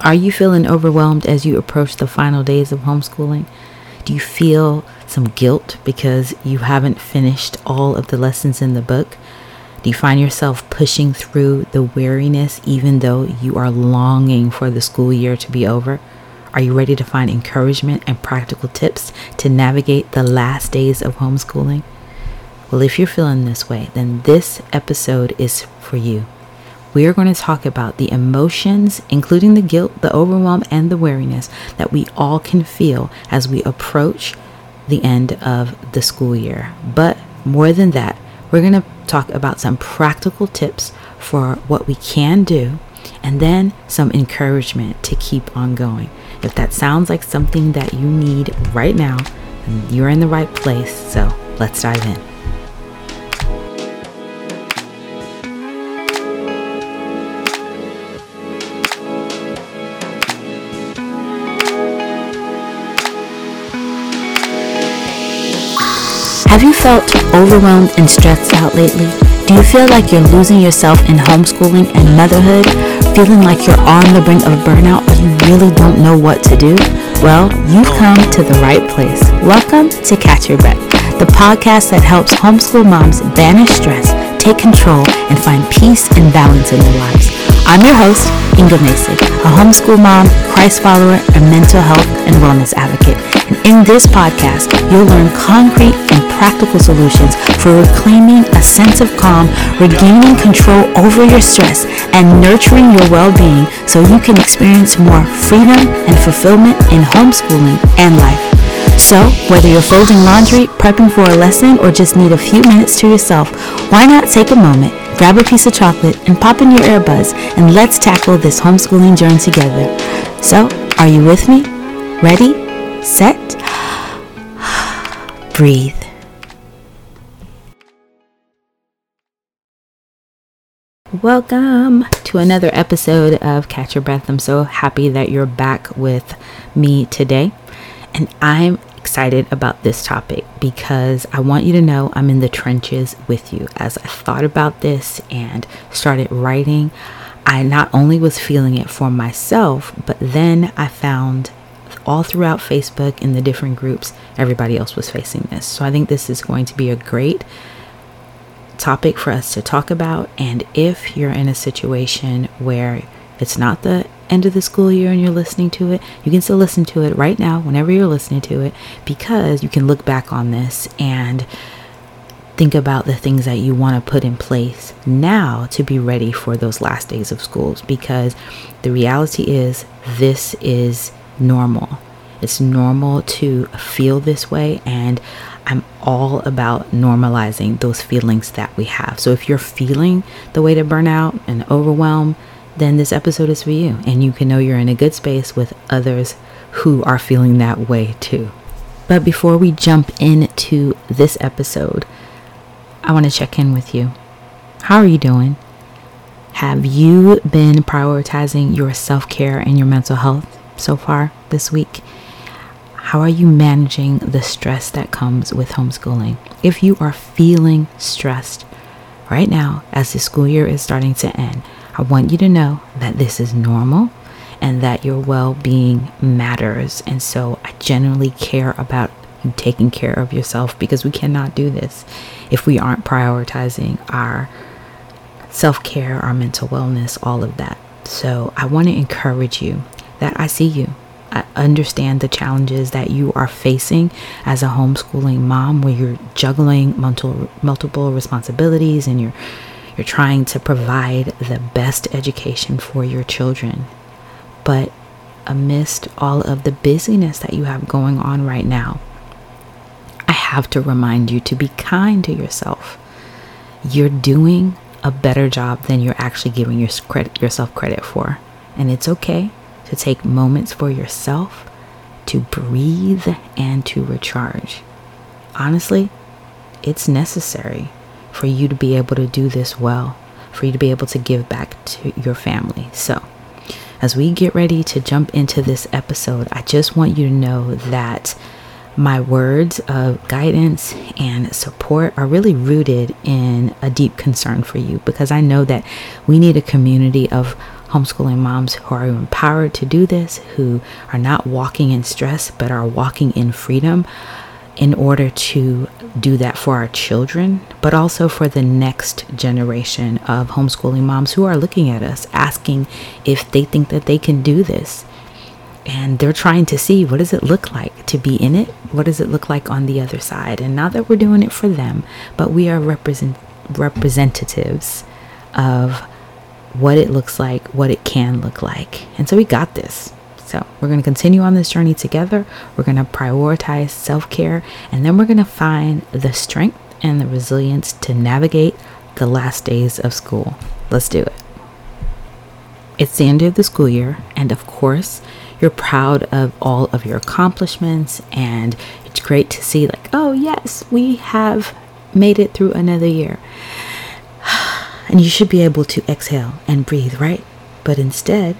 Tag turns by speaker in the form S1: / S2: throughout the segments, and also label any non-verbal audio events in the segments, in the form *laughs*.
S1: Are you feeling overwhelmed as you approach the final days of homeschooling? Do you feel some guilt because you haven't finished all of the lessons in the book? Do you find yourself pushing through the weariness even though you are longing for the school year to be over? Are you ready to find encouragement and practical tips to navigate the last days of homeschooling? Well, if you're feeling this way, then this episode is for you we are going to talk about the emotions, including the guilt, the overwhelm, and the weariness that we all can feel as we approach the end of the school year. But more than that, we're going to talk about some practical tips for what we can do and then some encouragement to keep on going. If that sounds like something that you need right now, you're in the right place. So let's dive in. Have you felt overwhelmed and stressed out lately? Do you feel like you're losing yourself in homeschooling and motherhood? Feeling like you're on the brink of burnout, but you really don't know what to do? Well, you've come to the right place. Welcome to Catch Your Breath, the podcast that helps homeschool moms banish stress, take control, and find peace and balance in their lives. I'm your host, Inga Mason, a homeschool mom, Christ follower, and mental health and wellness advocate. And in this podcast, you'll learn concrete and practical solutions for reclaiming a sense of calm, regaining control over your stress, and nurturing your well-being so you can experience more freedom and fulfillment in homeschooling and life. So, whether you're folding laundry, prepping for a lesson, or just need a few minutes to yourself, why not take a moment, grab a piece of chocolate, and pop in your earbuds, and let's tackle this homeschooling journey together. So, are you with me? Ready? Set? *sighs* Breathe. Welcome to another episode of Catch Your Breath. I'm so happy that you're back with me today. And I'm excited about this topic because I want you to know I'm in the trenches with you. As I thought about this and started writing, I not only was feeling it for myself, but then I found all throughout Facebook in the different groups, everybody else was facing this. So I think this is going to be a great topic for us to talk about. And if you're in a situation where it's not the end of the school year and you're listening to it, you can still listen to it right now, whenever you're listening to it, because you can look back on this and think about the things that you want to put in place now to be ready for those last days of schools because the reality is this is normal. It's normal to feel this way and I'm all about normalizing those feelings that we have. So if you're feeling the way to burn out and overwhelm, then this episode is for you and you can know you're in a good space with others who are feeling that way too. But before we jump into this episode, I want to check in with you. How are you doing? Have you been prioritizing your self care and your mental health so far this week? How are you managing the stress that comes with homeschooling? If you are feeling stressed right now as the school year is starting to end, I want you to know that this is normal and that your well being matters. And so I genuinely care about you taking care of yourself because we cannot do this if we aren't prioritizing our self care, our mental wellness, all of that. So I want to encourage you that I see you. I understand the challenges that you are facing as a homeschooling mom where you're juggling multiple multiple responsibilities and you're you're trying to provide the best education for your children. But amidst all of the busyness that you have going on right now, I have to remind you to be kind to yourself. You're doing a better job than you're actually giving your yourself credit for. And it's okay to take moments for yourself to breathe and to recharge. Honestly, it's necessary for you to be able to do this well, for you to be able to give back to your family. So, as we get ready to jump into this episode, I just want you to know that my words of guidance and support are really rooted in a deep concern for you because I know that we need a community of homeschooling moms who are empowered to do this, who are not walking in stress but are walking in freedom in order to do that for our children, but also for the next generation of homeschooling moms who are looking at us asking if they think that they can do this. And they're trying to see what does it look like to be in it? What does it look like on the other side? And not that we're doing it for them, but we are represent representatives of what it looks like, what it can look like. And so we got this. So we're going to continue on this journey together. We're going to prioritize self care, and then we're going to find the strength and the resilience to navigate the last days of school. Let's do it. It's the end of the school year, and of course, you're proud of all of your accomplishments, and it's great to see, like, oh, yes, we have made it through another year. And you should be able to exhale and breathe, right? But instead,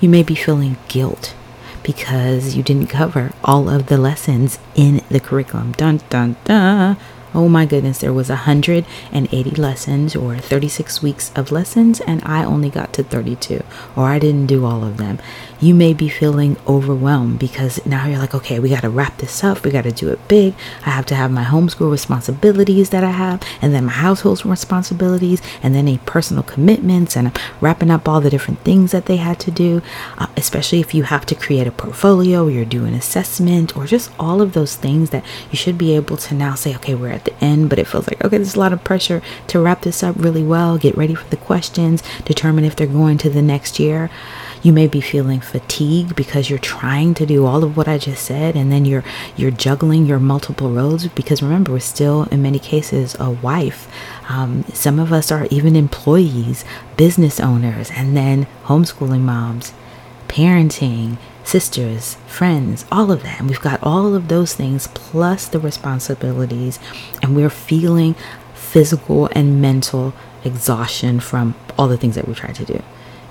S1: you may be feeling guilt because you didn't cover all of the lessons in the curriculum. Dun dun dun. Oh my goodness, there was 180 lessons or 36 weeks of lessons and I only got to 32 or I didn't do all of them. You may be feeling overwhelmed because now you're like, okay, we got to wrap this up. We got to do it big. I have to have my homeschool responsibilities that I have and then my household responsibilities and then any personal commitments and I'm wrapping up all the different things that they had to do, uh, especially if you have to create a portfolio, or you're doing assessment or just all of those things that you should be able to now say, okay, we're at the end, but it feels like, okay, there's a lot of pressure to wrap this up really well, get ready for the questions, determine if they're going to the next year. You may be feeling fatigued because you're trying to do all of what I just said and then you're you're juggling your multiple roles because remember we're still in many cases a wife. Um, some of us are even employees, business owners, and then homeschooling moms, parenting, sisters, friends, all of that. And we've got all of those things plus the responsibilities, and we're feeling physical and mental exhaustion from all the things that we're trying to do.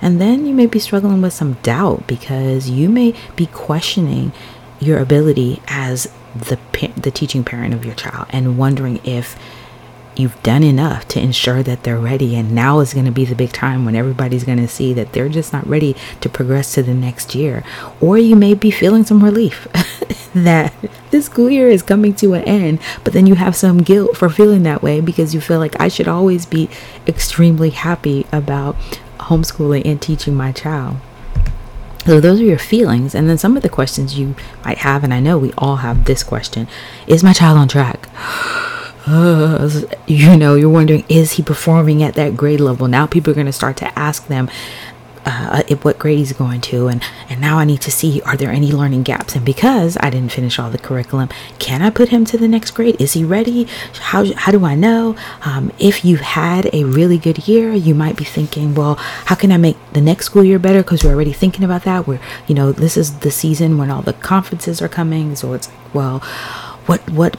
S1: And then you may be struggling with some doubt because you may be questioning your ability as the the teaching parent of your child and wondering if you've done enough to ensure that they're ready and now is going to be the big time when everybody's going to see that they're just not ready to progress to the next year. Or you may be feeling some relief *laughs* that this school year is coming to an end but then you have some guilt for feeling that way because you feel like I should always be extremely happy about homeschooling and teaching my child. So those are your feelings and then some of the questions you might have and I know we all have this question is my child on track you know, you're wondering, is he performing at that grade level? Now people are going to start to ask them uh, what grade he's going to, and and now I need to see are there any learning gaps? And because I didn't finish all the curriculum, can I put him to the next grade? Is he ready? How how do I know? Um, if you've had a really good year, you might be thinking, well, how can I make the next school year better? Because we're already thinking about that. We're you know this is the season when all the conferences are coming, so it's well, what what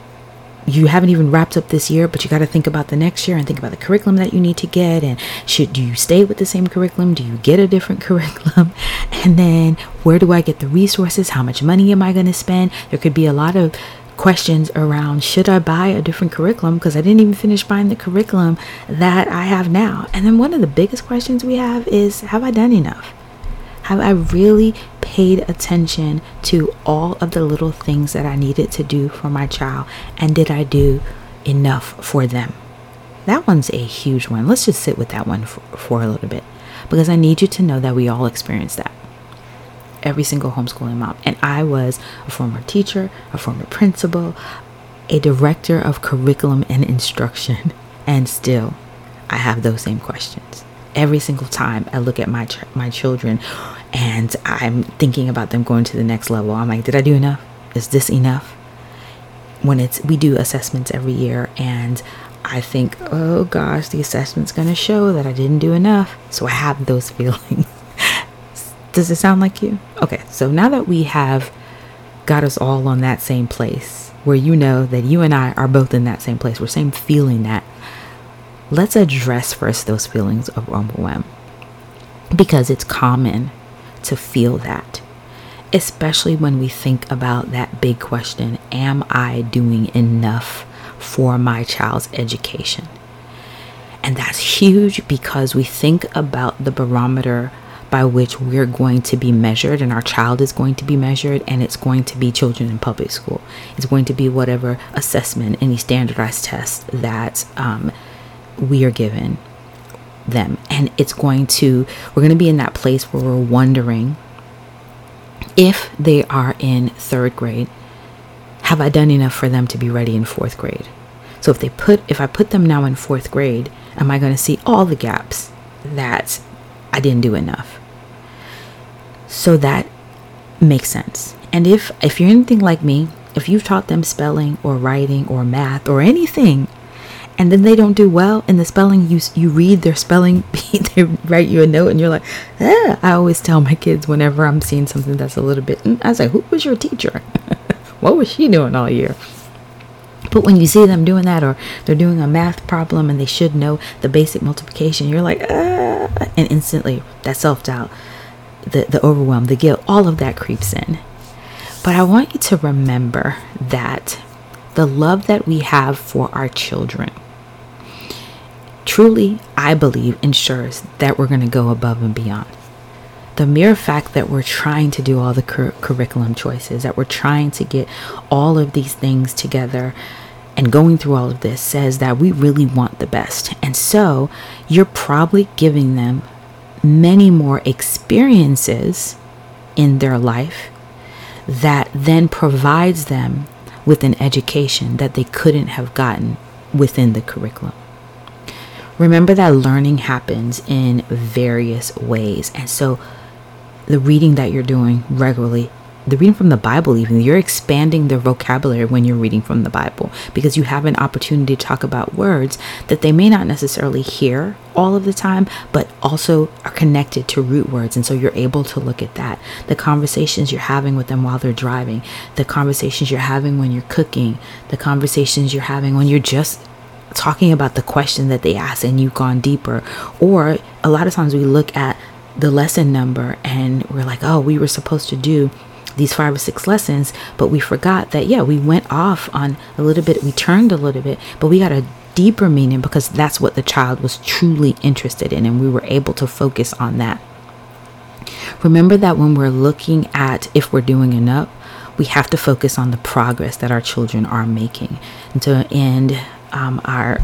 S1: you haven't even wrapped up this year, but you got to think about the next year and think about the curriculum that you need to get. And should do you stay with the same curriculum? Do you get a different *laughs* curriculum? And then where do I get the resources? How much money am I going to spend? There could be a lot of questions around should I buy a different curriculum because I didn't even finish buying the curriculum that I have now. And then one of the biggest questions we have is have I done enough? Have I really paid attention to all of the little things that I needed to do for my child? And did I do enough for them? That one's a huge one. Let's just sit with that one for, for a little bit because I need you to know that we all experience that. Every single homeschooling mom. And I was a former teacher, a former principal, a director of curriculum and instruction, *laughs* and still I have those same questions every single time I look at my ch- my children and I'm thinking about them going to the next level. I'm like, did I do enough? Is this enough? When it's we do assessments every year and I think, oh gosh, the assessment's to show that I didn't do enough. So I have those *laughs* feelings. Does it sound like you? Okay, so now that we have got us all on that same place where you know that you and I are both in that same place, we're same feeling that let's address first those feelings of overwhelm because it's common to feel that, especially when we think about that big question Am I doing enough for my child's education? And that's huge because we think about the barometer by which we're going to be measured and our child is going to be measured and it's going to be children in public school it's going to be whatever assessment any standardized test that um, we are given them. And it's going to we're going to be in that place where we're wondering if they are in third grade have i done enough for them to be ready in fourth grade? So if they put if i put them now in fourth grade am i going to see all the gaps that i didn't do enough? So that makes sense. And if if you're anything like me, if you've taught them spelling or writing or math or anything, and then they don't do well in the spelling, you you read their spelling *laughs* they write you a note, and you're like, ah. I always tell my kids whenever I'm seeing something that's a little bit, mm, I say, who was your teacher? *laughs* what was she doing all year? But when you see them doing that, or they're doing a math problem and they should know the basic multiplication, you're like, ah, and instantly that self doubt the, the overwhelm, the guilt, all of that creeps in. But I want you to remember that the love that we have for our children truly, I believe, ensures that we're going to go above and beyond. The mere fact that we're trying to do all the cur- curriculum choices, that we're trying to get all of these things together and going through all of this says that we really want the best. And so you're probably giving them many more experiences in their life that then provides them with an education that they couldn't have gotten within the curriculum. Remember that learning happens in various ways. And so the reading that you're doing regularly the reading from the Bible, even you're expanding their vocabulary when you're reading from the Bible because you have an opportunity to talk about words that they may not necessarily hear all of the time, but also are connected to root words. And so you're able to look at that. The conversations you're having with them while they're driving, the conversations you're having when you're cooking, the conversations you're having when you're just talking about the question that they asked and you've gone deeper. Or a lot of times we look at the lesson number and we're like, oh, we were supposed to do these five or six lessons, but we forgot that, yeah, we went off on a little bit, we turned a little bit, but we got a deeper meaning because that's what the child was truly interested in, and we were able to focus on that. Remember that when we're looking at if we're doing enough, we have to focus on the progress that our children are making. And to end um, our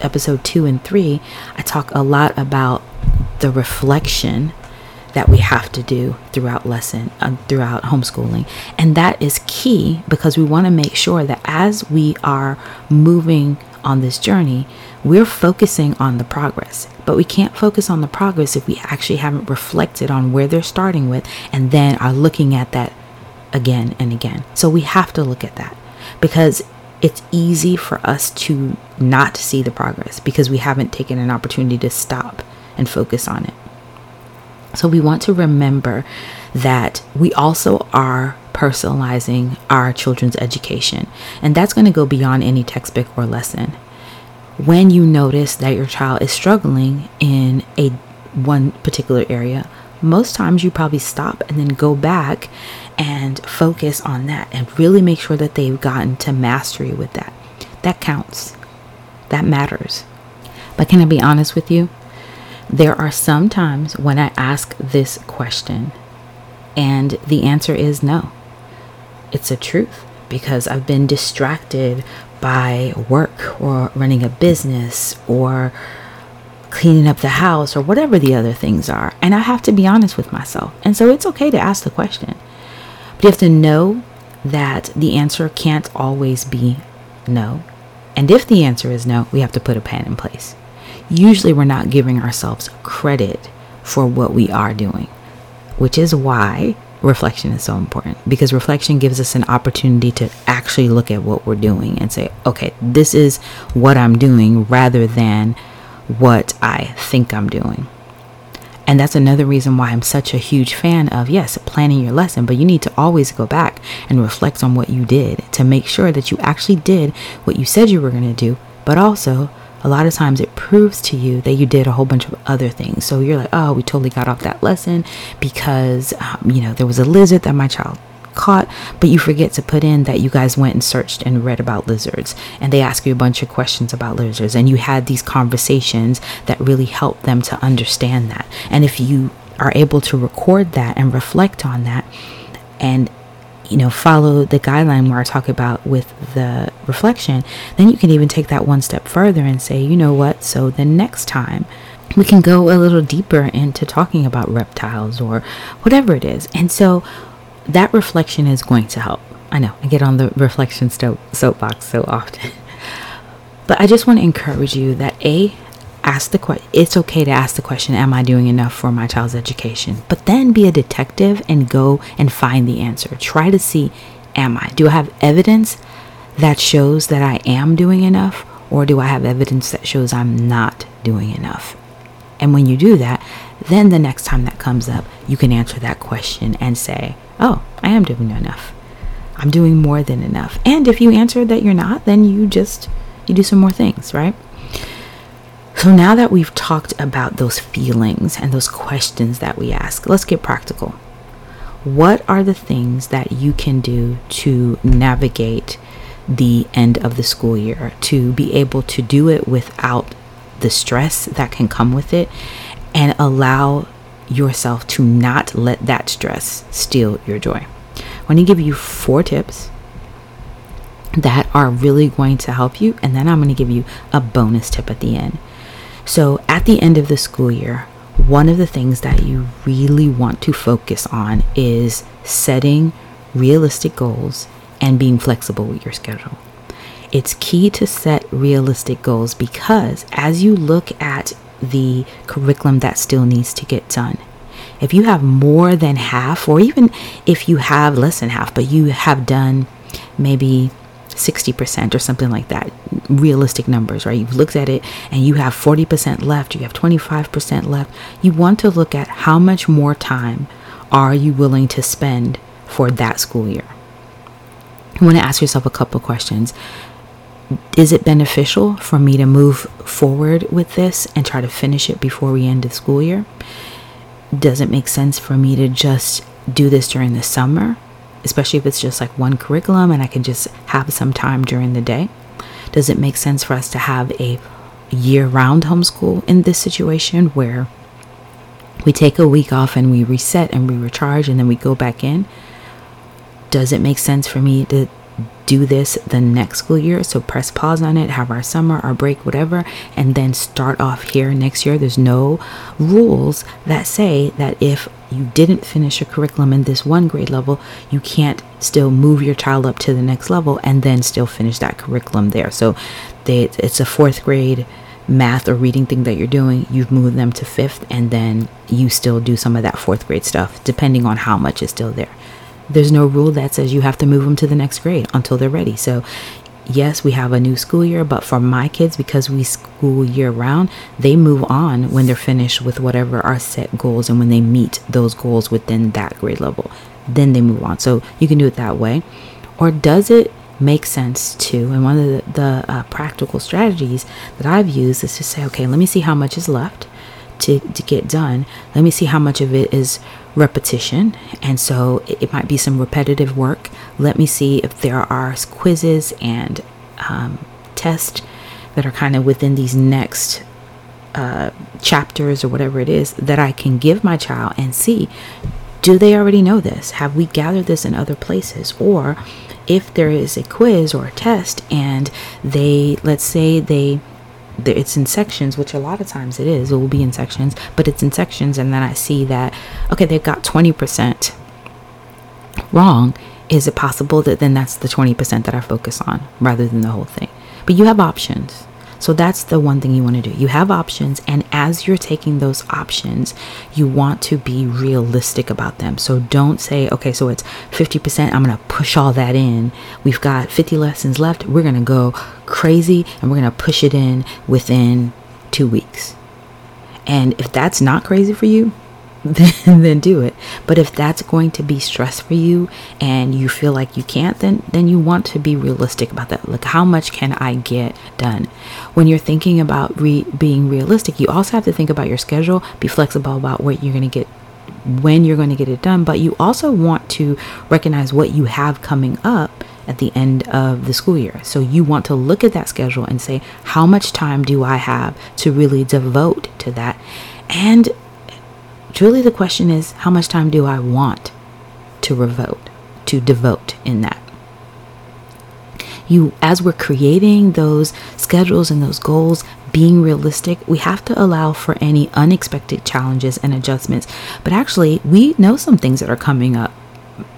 S1: episode two and three, I talk a lot about the reflection that we have to do throughout lesson uh, throughout homeschooling. And that is key because we want to make sure that as we are moving on this journey we're focusing on the progress. But we can't focus on the progress if we actually haven't reflected on where they're starting with and then are looking at that again and again. So we have to look at that because it's easy for us to not see the progress because we haven't taken an opportunity to stop and focus on it so we want to remember that we also are personalizing our children's education, and that's going to go beyond any textbook or lesson. When you notice that your child is struggling in a one particular area, most times you probably stop and then go back and focus on that and really make sure that they've gotten to mastery with that. That counts. That matters. But can I be honest with you? There are some times when I ask this question, and the answer is no. It's a truth because I've been distracted by work or running a business or cleaning up the house or whatever the other things are. And I have to be honest with myself. And so it's okay to ask the question. But you have to know that the answer can't always be no. And if the answer is no, we have to put a plan in place usually we're not giving ourselves credit for what we are doing, which is why reflection is so important because reflection gives us an opportunity to actually look at what we're doing and say, okay, this is what I'm doing rather than what I think I'm doing. And that's another reason why I'm such a huge fan of, yes, planning your lesson, but you need to always go back and reflect on what you did to make sure that you actually did what you said you were going to do, but also a lot of times it proves to you that you did a whole bunch of other things. So you're like, oh, we totally got off that lesson because, um, you know, there was a lizard that my child caught, but you forget to put in that you guys went and searched and read about lizards and they ask you a bunch of questions about lizards and you had these conversations that really helped them to understand that. And if you are able to record that and reflect on that and you know follow the guideline where I talk about with the reflection, then you can even take that one step further and say, you know what? So the next time we can go a little deeper into talking about reptiles or whatever it is. And so that reflection is going to help. I know I get on the reflection soapbox so often. *laughs* but I just want to encourage you that A, ask the question. It's okay to ask the question, Am I doing enough for my child's education? But then be a detective and go and find the answer. Try to see, Am I? Do I have evidence that shows that I am doing enough? Or do I have evidence that shows I'm not doing enough? And when you do that, then the next time that comes up, you can answer that question and say, Oh, I am doing enough. I'm doing more than enough. And if you answer that you're not, then you just you do some more things, right? So now that we've talked about those feelings and those questions that we ask, let's get practical. What are the things that you can do to navigate the end of the school year, to be able to do it without the stress that can come with it, and allow yourself to not let that stress steal your joy? I want to give you four tips that are really going to help you, and then I'm going to give you a bonus tip at the end. So, at the end of the school year, one of the things that you really want to focus on is setting realistic goals and being flexible with your schedule. It's key to set realistic goals because as you look at the curriculum that still needs to get done, if you have more than half, or even if you have less than half, but you have done maybe 60% or something like that. Realistic numbers, right? You've looked at it and you have 40% left, you have 25% left. You want to look at how much more time are you willing to spend for that school year. You want to ask yourself a couple questions. Is it beneficial for me to move forward with this and try to finish it before we end the school year? Does it make sense for me to just do this during the summer especially if it's just like one curriculum and I can just have some time during the day? Does it make sense for us to have a year round homeschool in this situation where we take a week off and we reset and we recharge and then we go back in? Does it make sense for me to do this the next school year. So press pause on it, have our summer, our break, whatever, and then start off here next year. There's no rules that say that if you didn't finish a curriculum in this one grade level, you can't still move your child up to the next level and then still finish that curriculum there. So they, it's a fourth grade math or reading thing that you're doing, you've moved them to fifth, and then you still do some of that fourth grade stuff, depending on how much is still there there's no rule that says you have to move them to the next grade until they're ready. So, yes, we have a new school year, but for my kids, because we school year round, they move on when they're finished with whatever our set goals and when they meet those goals within that grade level. Then they move on. So, you can do it that way. Or does it make sense to? And one of the, the uh, practical strategies that I've used is to say, okay, let me see how much is left to, to get done. Let me see how much of it is repetition. And so it, it might be some repetitive work. Let me see if there are quizzes and um, tests that are kind of within these next uh, chapters or whatever it is that I can give my child and see do they already know this? Have we gathered this in other places? Or if there is a quiz or a test and they, let's say they it's in sections, which a lot of times it is, it will be in sections, but it's in sections, and then I see that, okay, they've got 20% wrong. Is it possible that then that's the 20% that I focus on rather than the whole thing? But you have options. So that's the one thing you want to do. You have options, and as you're taking those options, you want to be realistic about them. So don't say, okay, so it's 50%, I'm going to push all that in. We've got 50 lessons left. We're going to go crazy and we're going to push it in within two weeks. And if that's not crazy for you, then then do it. But if that's going to be stress for you and you feel like you can't, then then you want to be realistic about that. Like how much can I get done? When you're thinking about re- being realistic, you also have to think about your schedule, be flexible about what you're going to get when you're going to get it done, but you also want to recognize what you have coming up at the end of the school year. So you want to look at that schedule and say, how much time do I have to really devote to that? And truly the question is how much time do I want to revote, to devote in that? You, as we're creating those schedules and those goals, being realistic, we have to allow for any unexpected challenges and adjustments. But actually, we know some things that are coming up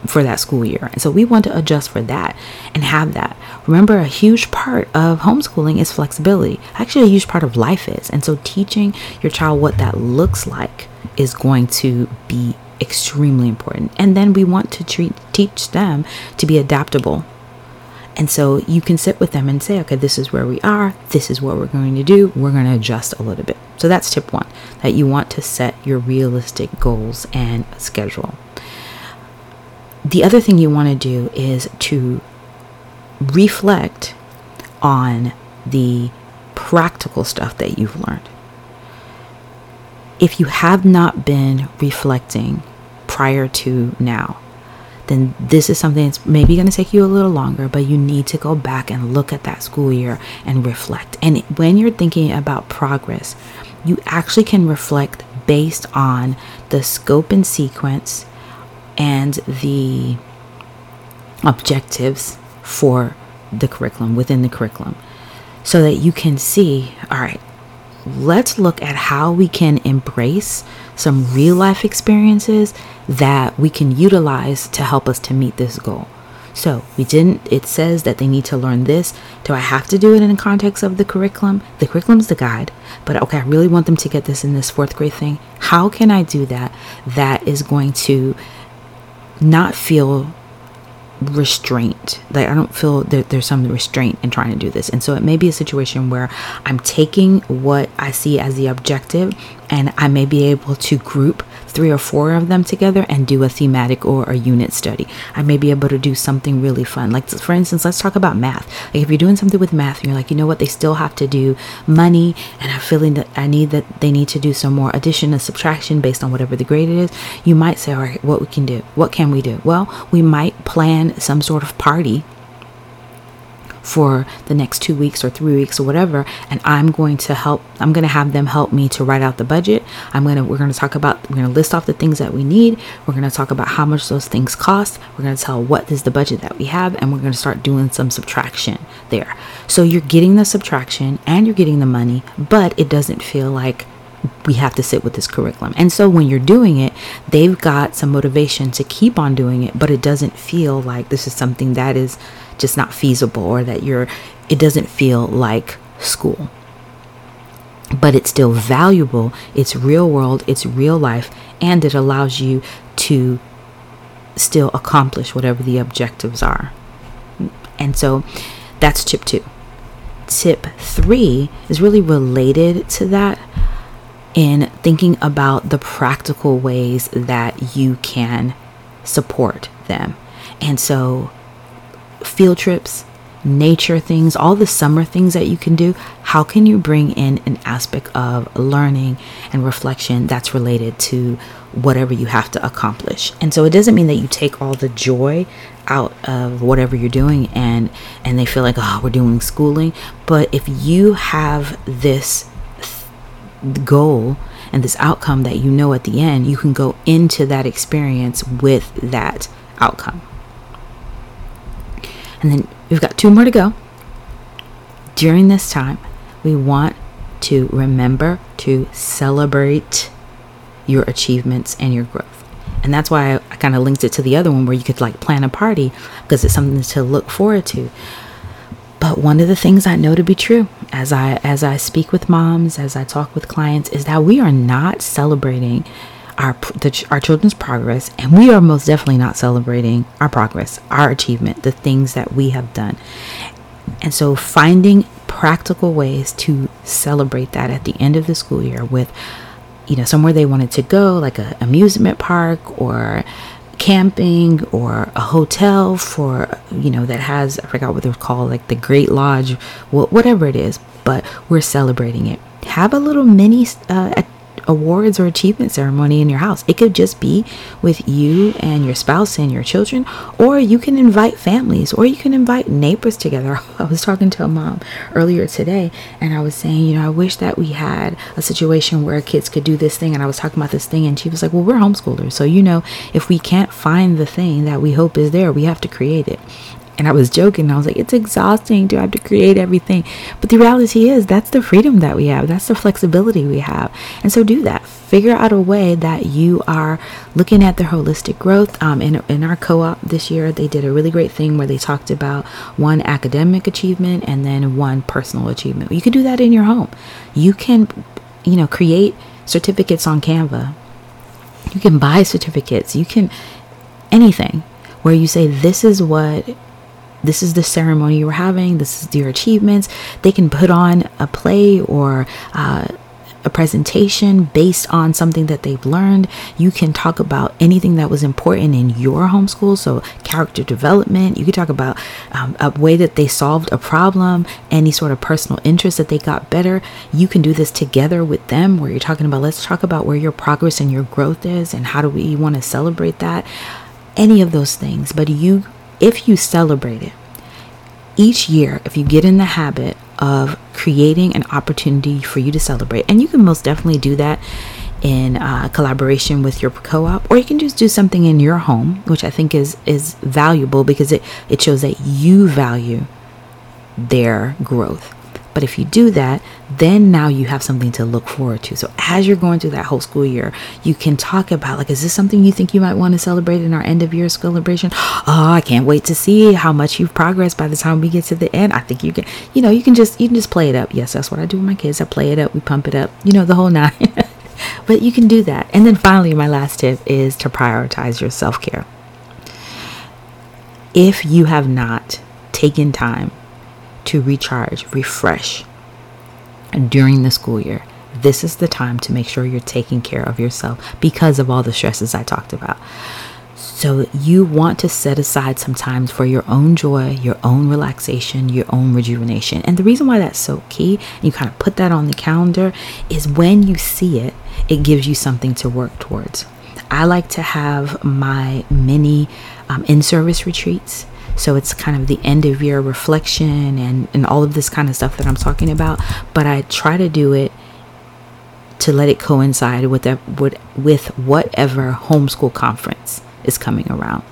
S1: for that school year. And so we want to adjust for that and have that. Remember, a huge part of homeschooling is flexibility. Actually, a huge part of life is. And so teaching your child what that looks like is going to be extremely important. And then we want to treat, teach them to be adaptable. And so you can sit with them and say, okay, this is where we are. This is what we're going to do. We're going to adjust a little bit. So that's tip one that you want to set your realistic goals and schedule. The other thing you want to do is to reflect on the practical stuff that you've learned. If you have not been reflecting prior to now, then this is something that's maybe going to take you a little longer, but you need to go back and look at that school year and reflect. And when you're thinking about progress, you actually can reflect based on the scope and sequence and the objectives for the curriculum within the curriculum so that you can see all right let's look at how we can embrace some real life experiences that we can utilize to help us to meet this goal so we didn't, it says that they need to learn this. Do I have to do it in the context of the curriculum? The curriculum's the guide, but okay, I really want them to get this in this fourth grade thing. How can I do that? That is going to not feel restraint. Like i don't feel that there's some restraint in trying to do this. And so it may be a situation where i'm taking what i see as the objective and i may be able to group three or four of them together and do a thematic or a unit study. I may be able to do something really fun. Like, for instance, let's talk about math. Like, if you're doing something with math and you're like, you know what, they still have to do money, and I'm feeling that I need that they need to do some more addition and subtraction based on whatever the grade it is, you might say, all right, what we can do? What can we do? Well, we might plan some sort of party for the next two weeks or three weeks or whatever and i'm going to help i'm going to have them help me to write out the budget. I'm going to we're going to talk about we're going to list off the things that we need. We're going to talk about how much those things cost. We're going to tell what is the budget that we have and we're going to start doing some subtraction there. So you're getting the subtraction and you're getting the money but it doesn't feel like we have to sit with this curriculum. And so when you're doing it, they've got some motivation to keep on doing it, but it doesn't feel like this is something that is just not feasible or that you're it doesn't feel like school. But it's still valuable. It's real world. It's real life. And it allows you to still accomplish whatever the objectives are. And so that's tip 2 tip 3 is really related to that in thinking about the practical ways that you can support them and so field trips, nature things, all the summer things that you can do, how can you bring in an aspect of learning and reflection that's related to whatever you have to accomplish? And so it doesn't mean that you take all the joy out of whatever you're doing and and they feel like oh we're doing schooling but if you have this th- goal and this outcome that you know at the end you can go into that experience with that outcome and then we've got two more to go. During this time, we want to remember to celebrate your achievements and your growth. And that's why I, I kind of linked it to the other one where you could like plan a party because it's something to look forward to. But one of the things I know to be true as I as I speak with moms, as I talk with clients is that we are not celebrating our the, our children's progress and we are most definitely not celebrating our progress our achievement the things that we have done. And so finding practical ways to celebrate that at the end of the school year with you know somewhere they wanted to go like a amusement park or camping or a hotel for you know that has i forgot what they're called like the great lodge whatever it is but we're celebrating it. Have a little mini uh, awards or achievement ceremony in your house. It could just be with you and your spouse and your children, or you can invite families, or you can invite neighbors together. *laughs* I was talking to a mom earlier today, and I was saying, you know, I wish that we had a situation where kids could do this thing. And I was talking about this thing, and she was like, well, we're homeschoolers. So, you know, if we can't find the thing that we hope is there, we have to create it. And I was joking. I was like, it's exhausting to have to create everything. But the reality is, that's the freedom that we have. That's the flexibility we have. And so do that. Figure out a way that you are looking at their holistic growth. Um, in, in our co op this year, they did a really great thing where they talked about one academic achievement and then one personal achievement. You can do that in your home. You can, you know, create certificates on Canva. You can buy certificates. You can anything where you say, this is what this is the ceremony you're having, this is your achievements. They can put on a play or uh, a presentation based on something that they've learned. You can talk about anything that was important in your homeschool. So, character development. You could talk about um, a way that they solved a problem, any sort of personal interest that they got better. You can do this together with them where you're talking about, let's talk about where your progress and your growth is and how do we want to celebrate that. Any of those things. But you if you celebrate it, each year, if you get in the habit of creating an opportunity for you to celebrate, and you can most definitely do that in uh, collaboration with your co-op, or you can just do something in your home, which I think is is valuable because it it shows that you value their growth. But if you do that, then now you have something to look forward to. So as you're going through that whole school year, you can talk about like, is this something you think you might want to celebrate in our end of year celebration? Oh, I can't wait to see how much you've progressed by the time we get to the end. I think you can, you know, you can just you can just play it up. Yes, that's what I do with my kids. I play it up, we pump it up, you know, the whole nine. *laughs* but you can do that. And then finally, my last tip is to prioritize your self care. If you have not taken time to recharge, refresh during the school year. This is the time to make sure you're taking care of yourself because of all the stresses I talked about. So, you want to set aside some time for your own joy, your own relaxation, your own rejuvenation. And the reason why that's so key, you kind of put that on the calendar, is when you see it, it gives you something to work towards. I like to have my mini um, in service retreats so it's kind of the end of year reflection and, and all of this kind of stuff that I'm talking about. But I try to do it to let it coincide with, the, with, with whatever homeschool conference is coming around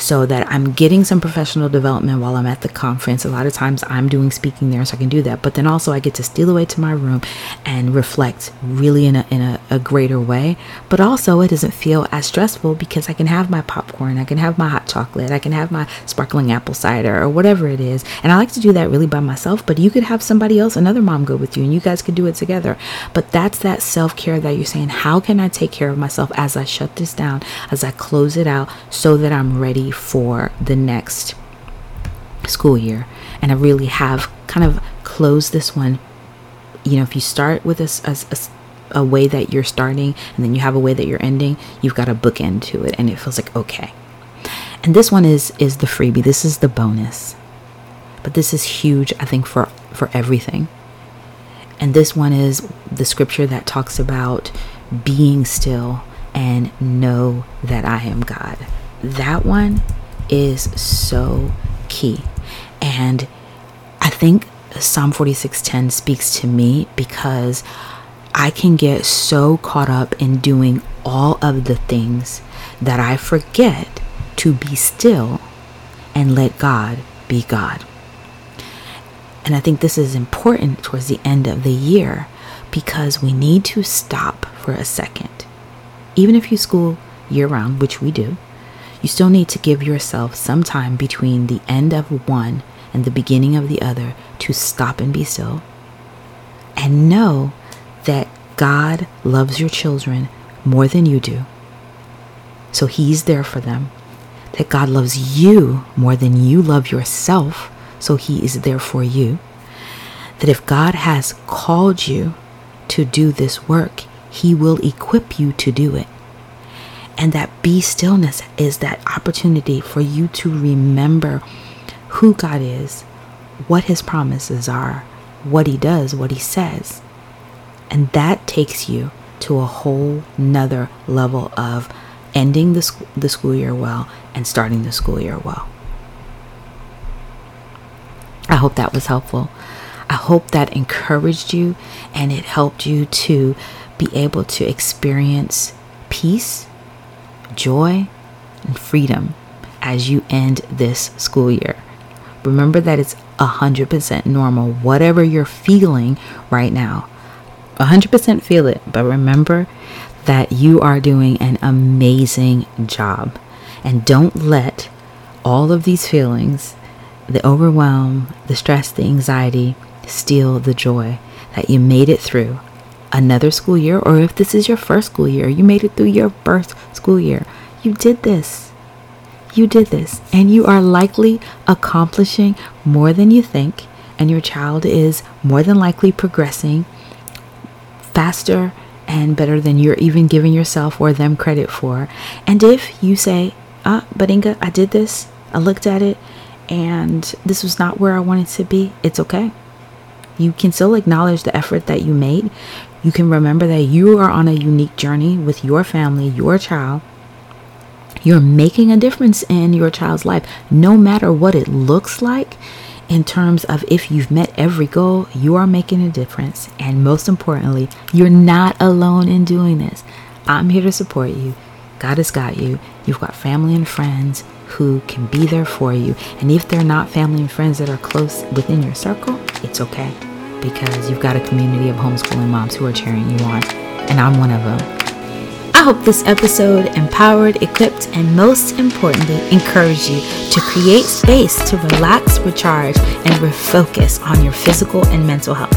S1: so that I'm getting some professional development while I'm at the conference. A lot of times I'm doing speaking there, so I can do that. But then also I get to steal away to my room and reflect really in a, in a, a greater way. But also it doesn't feel as stressful because I can have my popcorn, I can have my hot chocolate, I can have my sparkling apple cider or whatever it is. And I like to do that really by myself, but you could have somebody else, another mom go with you, and you guys could do it together. But that's that self care that you're saying, how can I take care of myself as I shut this down, as I close it out so that I'm ready for the next school year. And I really have kind of closed this one. You know, if you start with a, a, a way that you're starting and then you have a way that you're ending, you've got a bookend to it and it feels like okay. And this one is is the freebie. This is the bonus. But this is huge, I think, for for everything. And this one is the scripture that talks about being still and know that I am God that one is so key. And I think Psalm 46:10 speaks to me because I can get so caught up in doing all of the things that I forget to be still and let God be God. And I think this is important towards the end of the year because we need to stop for a second. Even if you school year round, which we do, you still need to give yourself some time between the end of one and the beginning of the other to stop and be still. And know that God loves your children more than you do. So He's there for them. That God loves you more than you love yourself. So He is there for you. That if God has called you to do this work, He will equip you to do it. And that be stillness is that opportunity for you to remember who God is, what his promises are, what he does, what he says. And that takes you to a whole nother level of ending the, sc- the school year well and starting the school year well. I hope that was helpful. I hope that encouraged you and it helped you to be able to experience peace, joy, and freedom as you end this school year. Remember that it's 100% normal, whatever you're feeling right now. 100% feel it, but remember that you are doing an amazing job. And don't let all of these feelings, the overwhelm, the stress, the anxiety, steal the joy that you made it through another school year, or if this is your first school year, you made it through your first school year. You did this. You did this, and you are likely accomplishing more than you think, and your child is more than likely progressing faster and better than you're even giving yourself or them credit for. And if you say, ah, but Inga, I did this, I looked at it, and this was not where I wanted to be, it's okay. You can still acknowledge the effort that you made. You can remember that you are on a unique journey with your family, your child. You're making a difference in your child's life, no matter what it looks like. In terms of if you've met every goal, you are making a difference. And most importantly, you're not alone in doing this. I'm here to support you. God has got you. You've got family and friends who can be there for you. And if they're not family and friends that are close within your circle, it's okay because you've got a community of homeschooling moms who are cheering you on. And I'm one of them. I hope this episode empowered, equipped, and most importantly, encouraged you to create space to relax, recharge, and refocus on your physical and mental health.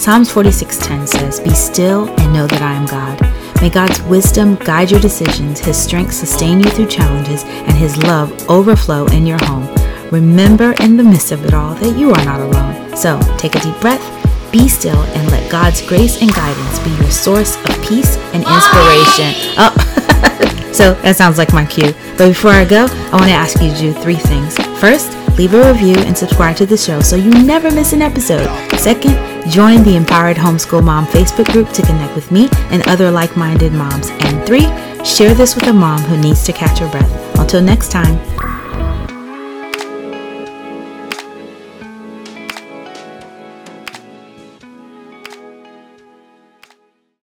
S1: Psalms 46:10 says, "Be still and know that I am God." May God's wisdom guide your decisions, his strength sustain you through challenges, and his love overflow in your home. Remember in the midst of it all that you are not alone. So, take a deep breath be still and let God's grace and guidance be your source of peace and inspiration. Oh, *laughs* so that sounds like my cue. But before I go, I want to ask you to do three things. First, leave a review and subscribe to the show so you never miss an episode. Second, join the Empowered Homeschool Mom Facebook group to connect with me and other like minded moms. And three, share this with a mom who needs to catch her breath. Until next time,